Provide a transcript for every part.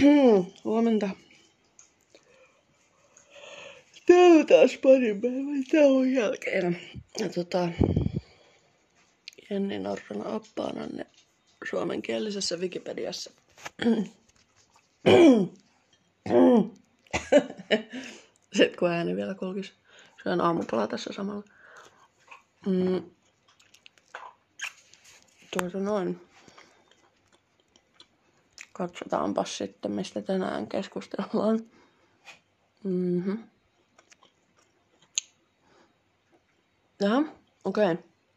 Huomenta. Täällä taas parin päivän tauon jälkeen. Ja tota, Jenni Norrana appaananne suomenkielisessä Wikipediassa. Sitten kun ääni vielä kulkisi. Syön aamupala tässä samalla. Mm. Tuota noin. Katsotaanpas sitten, mistä tänään keskustellaan. Mm-hmm. Jaha, okei. Okay.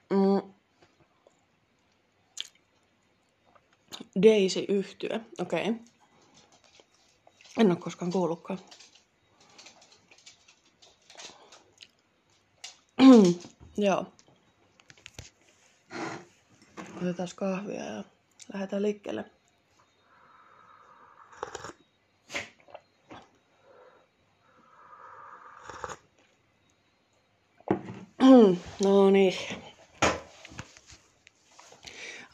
Mm. Daisy yhtyö, okei. Okay. En ole koskaan kuullutkaan. Joo. Otetaan kahvia ja lähdetään liikkeelle. No niin.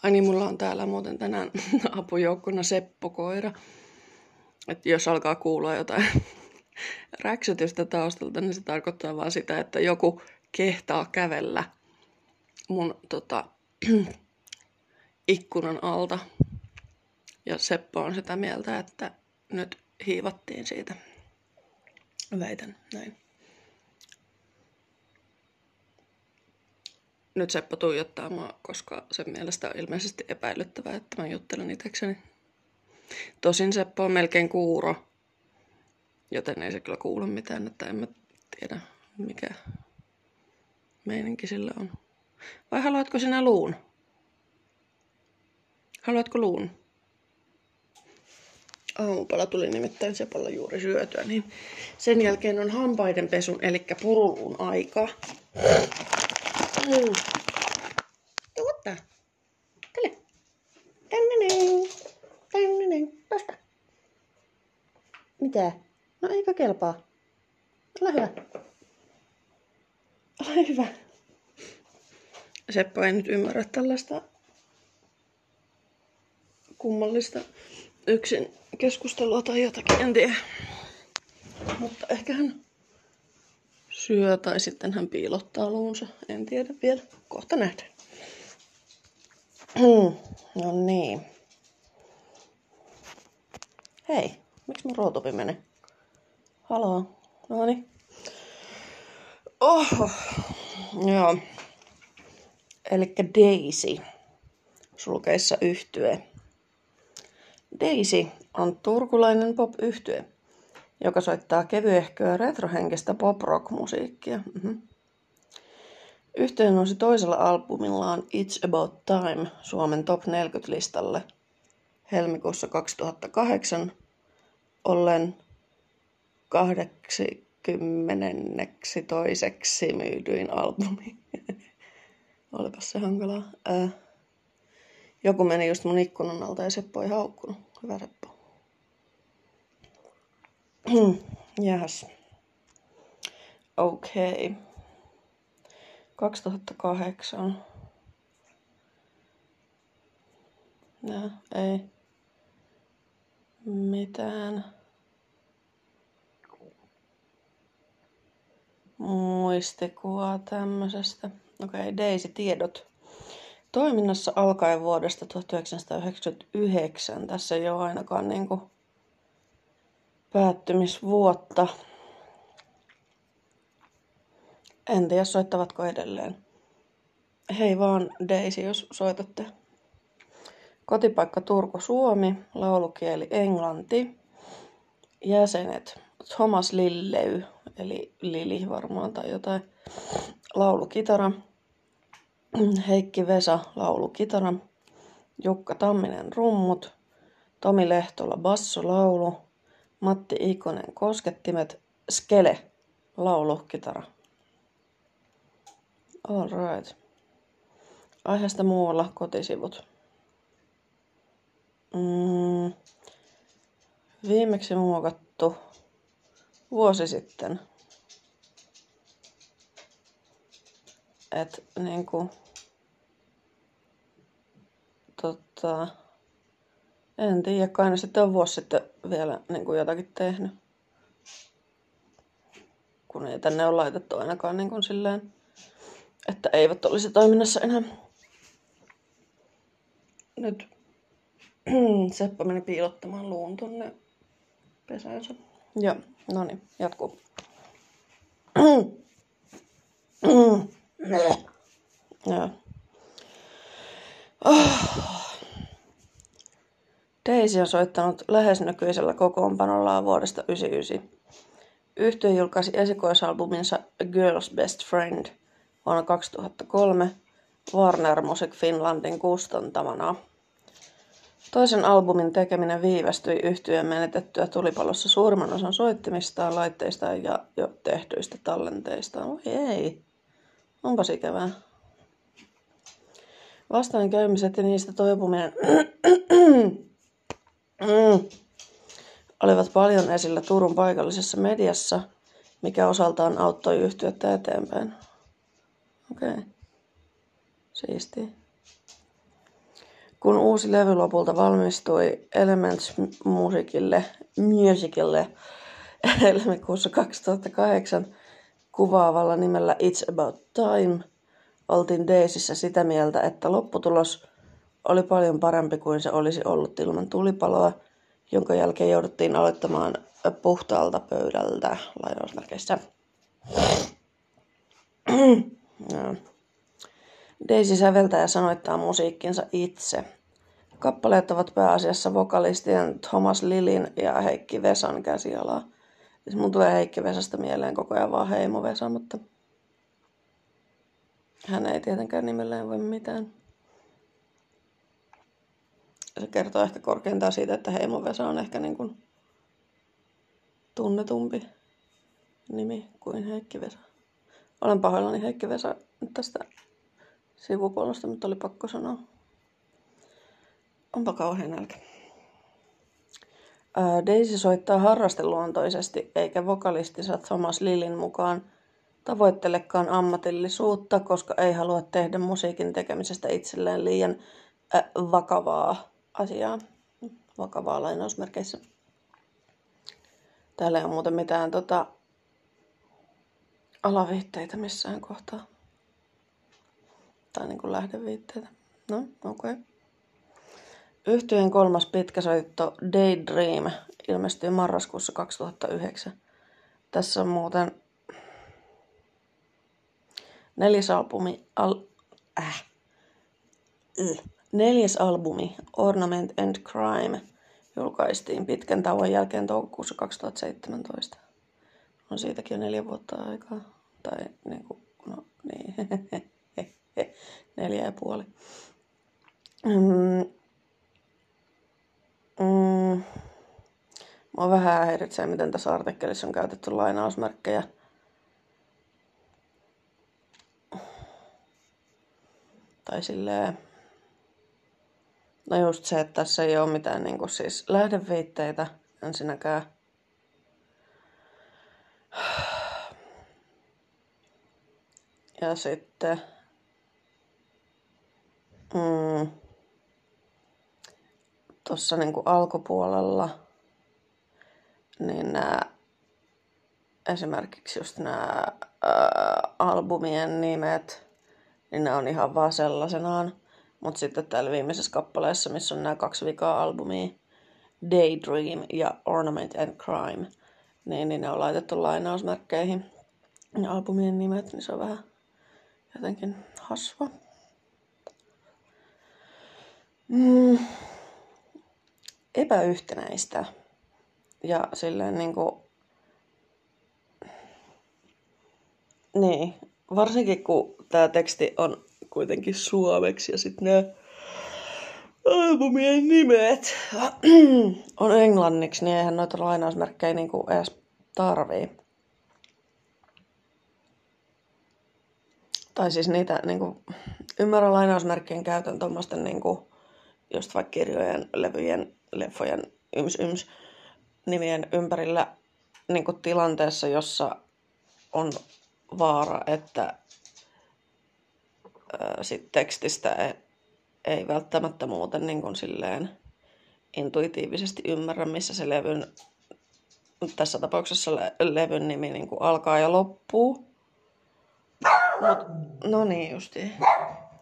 Ai niin, mulla on täällä muuten tänään apujoukkona Seppo Koira. Että jos alkaa kuulla jotain räksytystä taustalta, niin se tarkoittaa vaan sitä, että joku kehtaa kävellä mun tota, ikkunan alta. Ja Seppo on sitä mieltä, että nyt hiivattiin siitä. Väitän näin. Nyt Seppo tuijottaa mua, koska sen mielestä on ilmeisesti epäilyttävää, että mä juttelen itsekseni. Tosin Seppo on melkein kuuro, joten ei se kyllä kuulu mitään, että en mä tiedä mikä meininki sillä on. Vai haluatko sinä luun? Haluatko luun? Aamupala tuli nimittäin Sepolla juuri syötyä, niin sen jälkeen on hampaiden pesun, eli puruluun aika. Tuotta. Tälle. Tänne näin. Tänne näin. Tosta. Mitä? No eikö kelpaa? Ole hyvä. Ole hyvä. Seppo ei nyt ymmärrä tällaista kummallista yksin keskustelua tai jotakin, en tiedä. Mutta ehkä hän syö tai sitten hän piilottaa luunsa. En tiedä vielä. Kohta nähdään. no niin. Hei, miksi mun rootopi menee? Haloo. No niin. Oho. Joo. Eli Daisy. Sulkeissa yhtye. Daisy on turkulainen pop-yhtye joka soittaa kevyehköä retrohenkistä pop-rock-musiikkia. Mm-hmm. Yhteen nousi toisella albumillaan It's About Time Suomen Top 40-listalle helmikuussa 2008 ollen 82 toiseksi myydyin albumi. Olipas se hankalaa. Äh. Joku meni just mun ikkunan alta ja Seppo ei haukkunut. Hyvä Seppo. Jahas. Okei. Okay. 2008. Ja, ei mitään muistikuvaa tämmöisestä. Okei, okay, Daisy-tiedot. Toiminnassa alkaen vuodesta 1999. Tässä ei ole ainakaan niinku päättymisvuotta. En tiedä, soittavatko edelleen. Hei vaan Daisy, jos soitatte. Kotipaikka Turku, Suomi, laulukieli englanti. Jäsenet Thomas Lilley, eli Lili varmaan tai jotain. Laulukitara. Heikki Vesa, laulukitara. Jukka Tamminen, rummut. Tomi Lehtola, basso, laulu. Matti Ikonen koskettimet, skele, laulu, kitara. All right. Aiheesta muualla kotisivut. Mm, viimeksi muokattu vuosi sitten. Et niinku, tota, En tiedä, kai ne sitten on vuosi sitten vielä niin kuin jotakin tehnyt. Kun ei tänne ole laitettu ainakaan niin kuin silleen, että eivät olisi toiminnassa enää. Nyt Seppä meni piilottamaan luun tonne pesäänsä. Ja, no niin, jatkuu. Joo. Daisy on soittanut lähes nykyisellä kokoonpanollaan vuodesta 1999. Yhtiö julkaisi esikoisalbuminsa Girl's Best Friend vuonna 2003 Warner Music Finlandin kustantamana. Toisen albumin tekeminen viivästyi yhtyeen menetettyä tulipalossa suurimman osan soittimistaan, laitteistaan ja jo tehdyistä tallenteistaan. Voi ei. Onpas ikävää. Vastoinkäymiset ja niistä toipuminen mm, olivat paljon esillä Turun paikallisessa mediassa, mikä osaltaan auttoi yhtyettä eteenpäin. Okei. Okay. Siistiä. Kun uusi levy lopulta valmistui Elements Musicille, Musicille helmikuussa 2008 kuvaavalla nimellä It's About Time, oltiin Daisyssä sitä mieltä, että lopputulos oli paljon parempi kuin se olisi ollut ilman tulipaloa, jonka jälkeen jouduttiin aloittamaan puhtaalta pöydältä lainausmerkeissä. Daisy säveltää ja sanoittaa musiikkinsa itse. Kappaleet ovat pääasiassa vokalistien Thomas Lilin ja Heikki Vesan käsialaa. Siis mun tulee Heikki Vesasta mieleen koko ajan vaan Heimo Vesa, mutta hän ei tietenkään nimelleen voi mitään. Se kertoo ehkä korkeintaan siitä, että Heimo Vesa on ehkä niin kuin tunnetumpi nimi kuin Heikki Vesa. Olen pahoillani Heikki Vesa tästä sivupuolesta, mutta oli pakko sanoa. Onpa kauhean nälkä. Daisy soittaa harrasteluontoisesti, eikä vokalistinsa Thomas Lilin mukaan tavoittelekaan ammatillisuutta, koska ei halua tehdä musiikin tekemisestä itselleen liian äh, vakavaa asiaa. Vakavaa lainausmerkeissä. Täällä ei ole muuten mitään tota, alaviitteitä missään kohtaa. Tai niin kuin lähdeviitteitä. No, okei. Okay. Yhtyeen kolmas pitkäsoitto Daydream ilmestyi marraskuussa 2009. Tässä on muuten neljäs albumi, al, äh, neljäs albumi Ornament and Crime julkaistiin pitkän tauon jälkeen toukokuussa 2017. On siitäkin jo neljä vuotta aikaa. Tai niin kuin, no niin, neljä ja puoli. Mm. Mm. Mua vähän häiritsee, miten tässä artikkelissa on käytetty lainausmerkkejä. Tai silleen... No just se, että tässä ei ole mitään niin kuin siis lähdeviitteitä ensinnäkään. Ja sitten mm, tuossa niin alkupuolella niin nämä esimerkiksi just nämä albumien nimet, niin ne on ihan vaan sellaisenaan. Mutta sitten täällä viimeisessä kappaleessa, missä on nämä kaksi vikaa albumia, Daydream ja Ornament and Crime, niin, niin ne on laitettu lainausmerkkeihin. Ne albumien nimet, niin se on vähän jotenkin hasva. Mm, epäyhtenäistä. Ja silleen niin kuin, niin, varsinkin kun tämä teksti on kuitenkin suomeksi ja sitten ne albumien nimet on englanniksi, niin eihän noita lainausmerkkejä niin kuin edes tarvii. Tai siis niitä, niin kuin, ymmärrän lainausmerkkien käytön tuommoisten niin kuin, just vaikka kirjojen, levyjen, leffojen, yms, yms nimien ympärillä niin kuin tilanteessa, jossa on vaara, että ää, sit tekstistä ei, ei välttämättä muuten niin kuin silleen intuitiivisesti ymmärrä, missä se levyn, tässä tapauksessa le- levyn nimi niin kuin alkaa ja loppuu. Mut, no niin justi.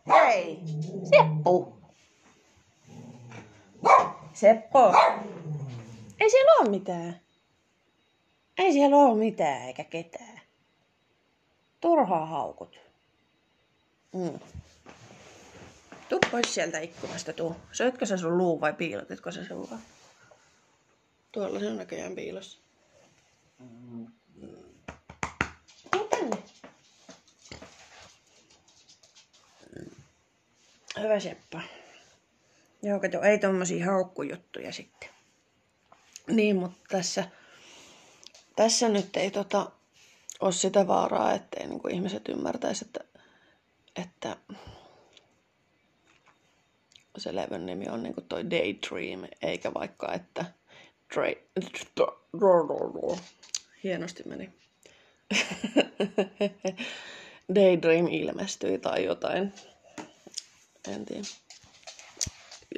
Hei, Seppu. Seppo. Ei siellä ole mitään. Ei siellä ole mitään eikä ketään. Turhaa haukut. Mm. Tuu pois sieltä ikkunasta, tuu. Söitkö sä sun luu vai piilotitko sä sen vaan? Tuolla se on näköjään piilossa. Tuu tänne. Hyvä Seppa. Joo, kato, ei tommosia haukkujuttuja sitten. Niin, mutta tässä, tässä nyt ei tota, ole sitä vaaraa, ettei niin kuin ihmiset ymmärtäisi, että, että se levyn nimi on niin kuin toi Daydream, eikä vaikka, että. Hienosti meni. Daydream ilmestyi tai jotain. En tiedä.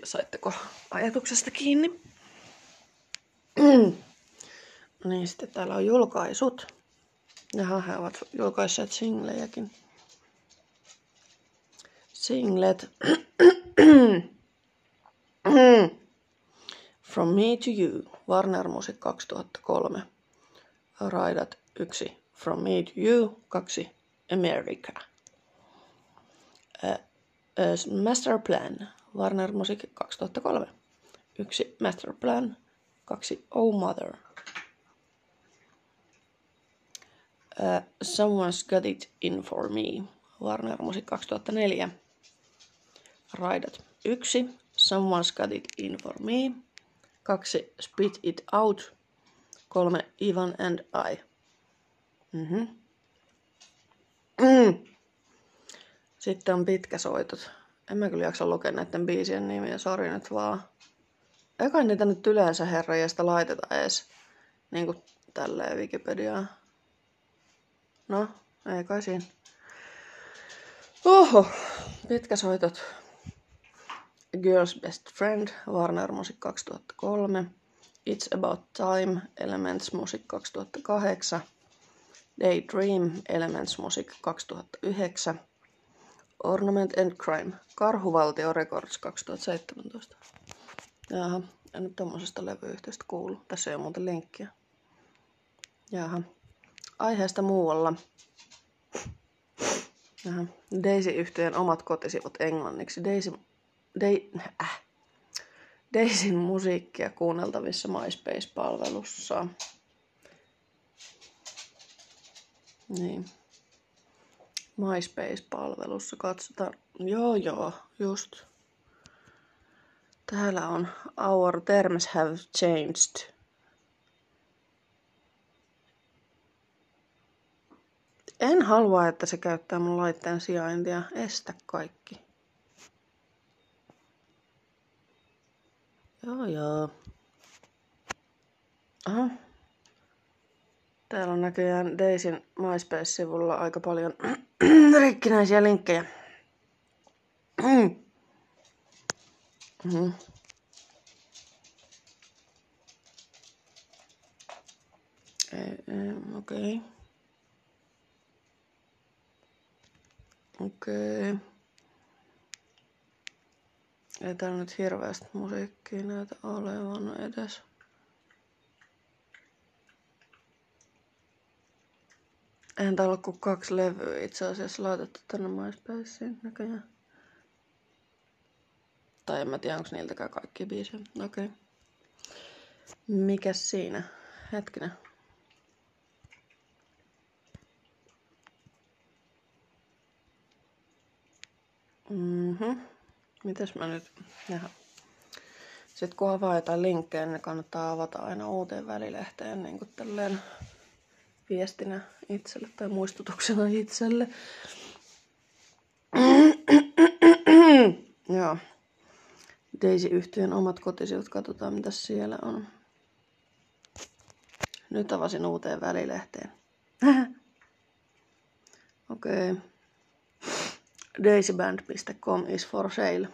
Saitteko ajatuksesta kiinni? niin sitten täällä on julkaisut. Jaha, he ovat julkaisseet singlejäkin. Singlet. From Me to You, Warner Music 2003. Raidat 1. From Me to You, 2. America. Uh, Master Plan, Warner Music 2003. 1. Master Plan, 2. Oh Mother. Someone's Got It In For Me, Warner Music 2004. Raidat 1. Someone's Got It In For Me. 2. Spit It Out. 3. Ivan and I. Mm-hmm. Mm. Sitten on pitkäsoitot. En mä kyllä jaksa lukea näiden biisien nimiä, sori nyt vaan. Eikä niitä nyt yleensä herra ja sitä laiteta edes niin kuin tälleen Wikipediaan. No, ei kai siinä. Oho, pitkäsoitot. Girl's Best Friend, Warner Music 2003. It's About Time, Elements Music 2008. Daydream, Elements Music 2009. Ornament and Crime, Karhuvaltio Records 2017. Jaha, en nyt tommosesta levyyhtiöstä kuulu. Tässä ei ole muuten linkkiä. Jaha. Aiheesta muualla. Jaha. Daisy-yhtiön omat kotisivut englanniksi. Daisy Dei, äh, Daisin musiikkia kuunneltavissa MySpace-palvelussa. Niin. MySpace-palvelussa katsotaan. Joo, joo, just. Täällä on Our terms have changed. En halua, että se käyttää mun laitteen sijaintia. Estä kaikki. Joo, joo. Aha. Täällä on näköjään Daisin MySpace-sivulla aika paljon rikkinäisiä linkkejä. mm-hmm. Okei. Okay. Okei. Okay. Ei täällä nyt hirveästi musiikkia näitä olevan edes. Eihän täällä ole kuin kaksi levyä itse asiassa laitettu tänne MySpaceen näköjään. Tai en mä tiedä, onko niiltäkään kaikki biisejä. Okei. Okay. Mikäs siinä? Hetkinen. Mhm. Mitäs mä nyt... Jaha. Sitten kun avaa jotain linkkejä, niin kannattaa avata aina uuteen välilehteen niin kuin viestinä itselle tai muistutuksena itselle. Joo. Daisy-yhtiön omat kotisivut, katsotaan mitä siellä on. Nyt avasin uuteen välilehteen. Okei. Okay. Daisyband.com is for sale.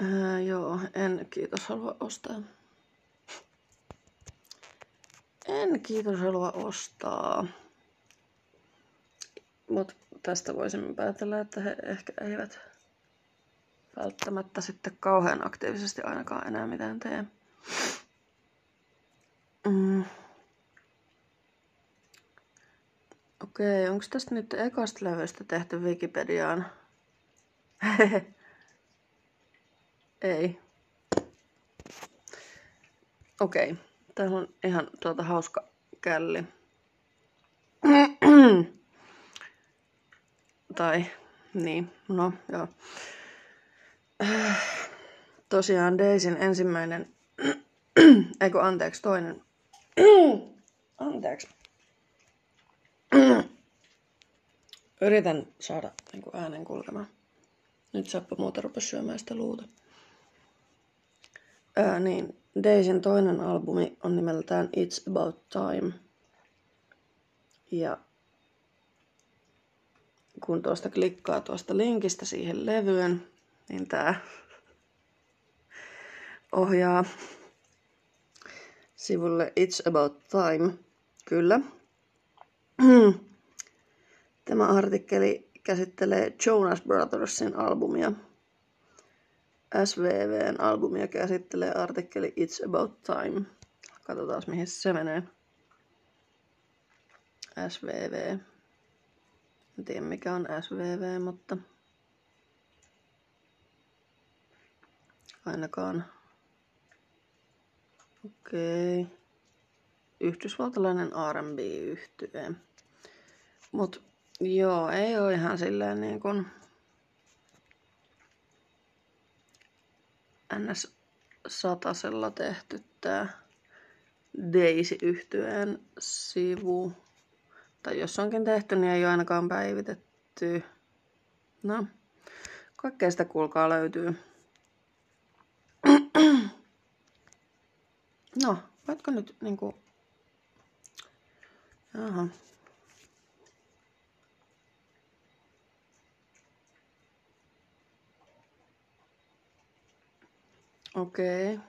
Ää, joo, en kiitos halua ostaa. En kiitos halua ostaa. Mutta tästä voisimme päätellä, että he ehkä eivät välttämättä sitten kauhean aktiivisesti ainakaan enää mitään tee. Okei, onko tästä nyt ekasta levystä tehty Wikipediaan? Ei. Okei, täällä on ihan tuota hauska källi. tai, niin, no joo. Tosiaan Daisin ensimmäinen, eikö anteeksi, toinen. anteeksi. Yritän saada niin kuin äänen kulkemaan. Nyt Sappa muuta rupesi syömään sitä luuta. Ää, niin, Daisin toinen albumi on nimeltään It's About Time. Ja kun tuosta klikkaa tuosta linkistä siihen levyyn, niin tää ohjaa sivulle It's About Time. Kyllä. Tämä artikkeli käsittelee Jonas Brothersin albumia. SVVn albumia käsittelee artikkeli It's About Time. Katsotaan mihin se menee. SVV. En tiedä mikä on SVV, mutta ainakaan. Okei. Okay. Yhdysvaltalainen R&B-yhtye. Mut joo, ei oo ihan silleen niin kuin ns satasella tehty tää daisy yhtyeen sivu. Tai jos onkin tehty, niin ei ole ainakaan päivitetty. No, kaikkea sitä kuulkaa löytyy. No, voitko nyt niinku... Jaha. Okei. Okay.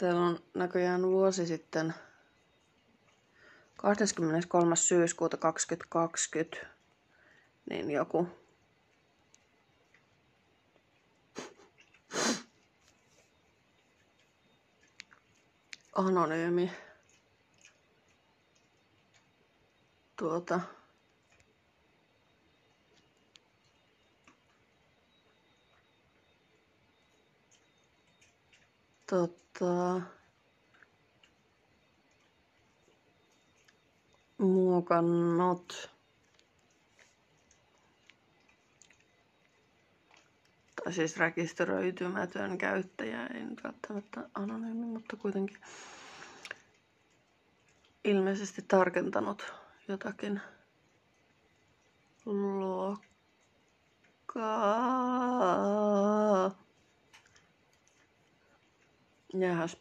Täällä on näköjään vuosi sitten 23. syyskuuta 2020 niin joku anonyymi tuota tota, muokannut tai siis rekisteröitymätön käyttäjä, ei nyt välttämättä anonyymi, mutta kuitenkin ilmeisesti tarkentanut jotakin luokkaa. Jahas.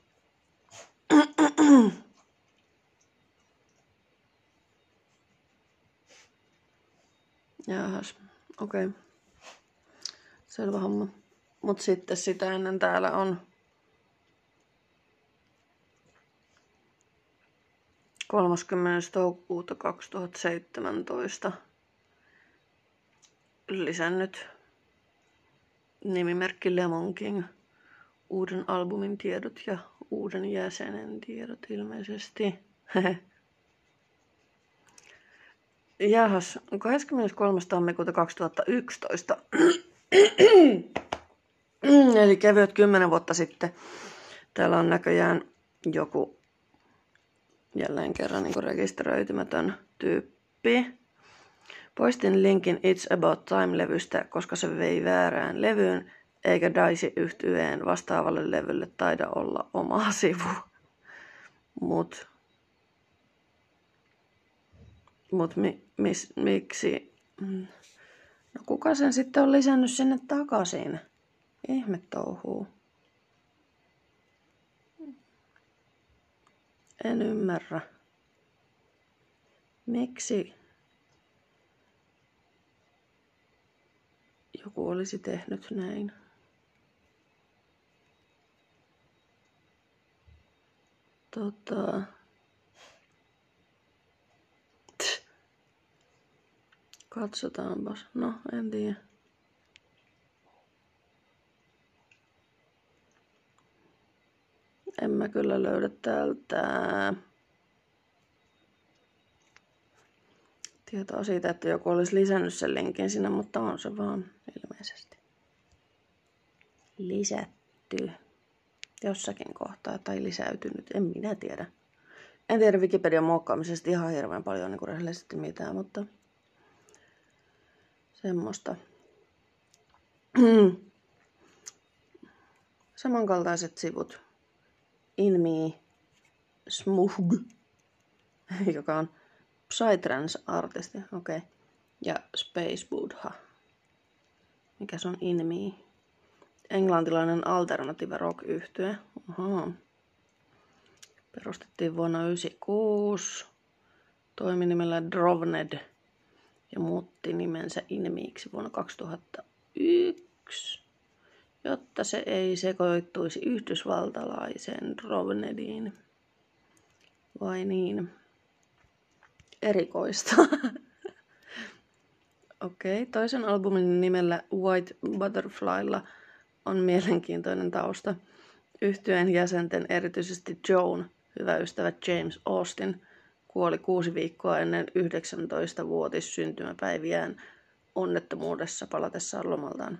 Jahas, okei. Okay. Selvä homma. Mut sitten sitä ennen täällä on 30. toukokuuta 2017 lisännyt nimimerkki Lemon King – uuden albumin tiedot ja uuden jäsenen tiedot ilmeisesti. Jahas, 23. tammikuuta 2011. Eli kevyet kymmenen vuotta sitten. Täällä on näköjään joku jälleen kerran niin rekisteröitymätön tyyppi. Poistin linkin It's About Time-levystä, koska se vei väärään levyyn eikä daisy yhtyeen vastaavalle levylle taida olla oma sivu. Mut, mut mi, mis, miksi? Mm. No kuka sen sitten on lisännyt sinne takaisin? Ihme touhuu. En ymmärrä. Miksi? joku olisi tehnyt näin. Tota... Katsotaanpas. No, en tiedä. En mä kyllä löydä täältä tietoa siitä, että joku olisi lisännyt sen linkin sinne, mutta on se vaan ilmeisesti lisätty jossakin kohtaa tai lisäytynyt, en minä tiedä. En tiedä Wikipedian muokkaamisesta ihan hirveän paljon niin rehellisesti mitään, mutta semmoista. Samankaltaiset sivut. Inmi Smug, joka on Psytrance-artisti, okei. Okay. Ja Space Buddha. Mikä se on Inmi? Englantilainen alternative rock yhtye. Perustettiin vuonna 1996. Toimi nimellä Drovned ja muutti nimensä Inmiiksi vuonna 2001, jotta se ei sekoittuisi yhdysvaltalaiseen Drovnediin. Vai niin? Erikoista. Okei, okay. toisen albumin nimellä White Butterflylla on mielenkiintoinen tausta. Yhtyeen jäsenten, erityisesti Joan, hyvä ystävä James Austin, kuoli kuusi viikkoa ennen 19-vuotis syntymäpäiviään onnettomuudessa palatessaan lomaltaan.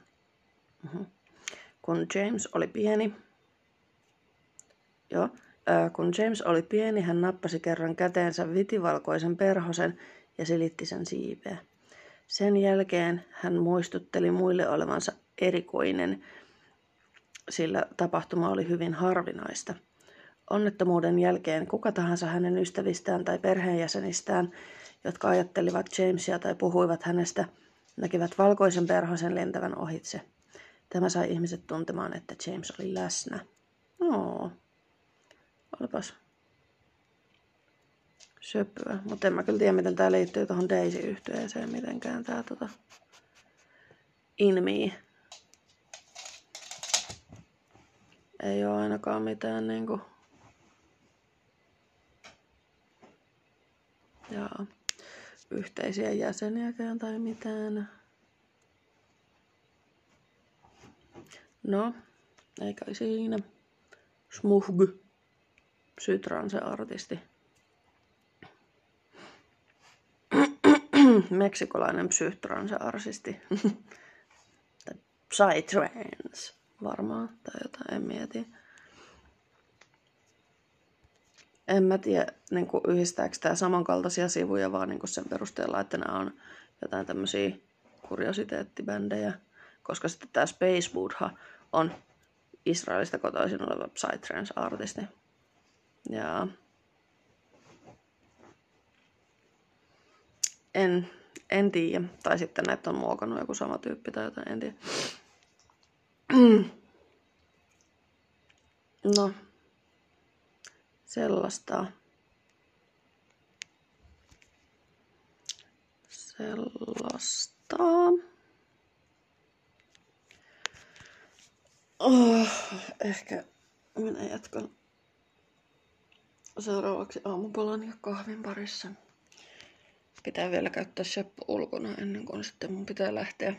Uh-huh. Kun James oli pieni, joo, äh, kun James oli pieni, hän nappasi kerran käteensä vitivalkoisen perhosen ja silitti sen siipeä. Sen jälkeen hän muistutteli muille olevansa erikoinen, sillä tapahtuma oli hyvin harvinaista – Onnettomuuden jälkeen kuka tahansa hänen ystävistään tai perheenjäsenistään, jotka ajattelivat Jamesia tai puhuivat hänestä, näkivät valkoisen perhosen lentävän ohitse. Tämä sai ihmiset tuntemaan, että James oli läsnä. No, olipas söpöä. Mutta en mä kyllä tiedä, miten tää liittyy tuohon Daisy-yhtyeeseen mitenkään tää tota In Me. Ei ole ainakaan mitään niinku ja yhteisiä jäseniäkään tai mitään. No, eikä siinä. Smuhg. Sytran se artisti. Meksikolainen psytran se artisti. Psytrance varmaan tai jotain, en mieti en mä tiedä, niin kuin yhdistääkö tämä samankaltaisia sivuja, vaan niin kuin sen perusteella, että nämä on jotain tämmöisiä kuriositeettibändejä. Koska sitten tämä Space Buddha on Israelista kotoisin oleva Psytrance-artisti. Ja en, en tiedä. Tai sitten näitä on muokannut joku sama tyyppi tai jotain, en tiedä. No, sellaista sellaista. Oh, ehkä minä jatkan seuraavaksi aamupalan ja kahvin parissa. Pitää vielä käyttää sheppu ulkona ennen kuin sitten mun pitää lähteä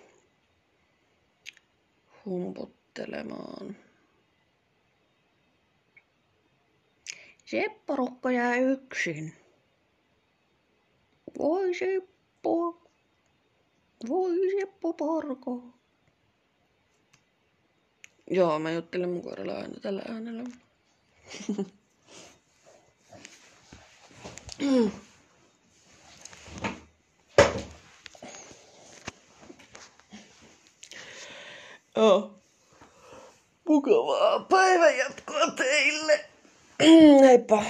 humputtelemaan. Sepporukko jää yksin. Voi Seppo. Voi Seppo Porko. Joo, mä juttelen mun kohdalla aina tällä äänellä. Joo. Mukavaa päivänjatkoa teille. Heippa.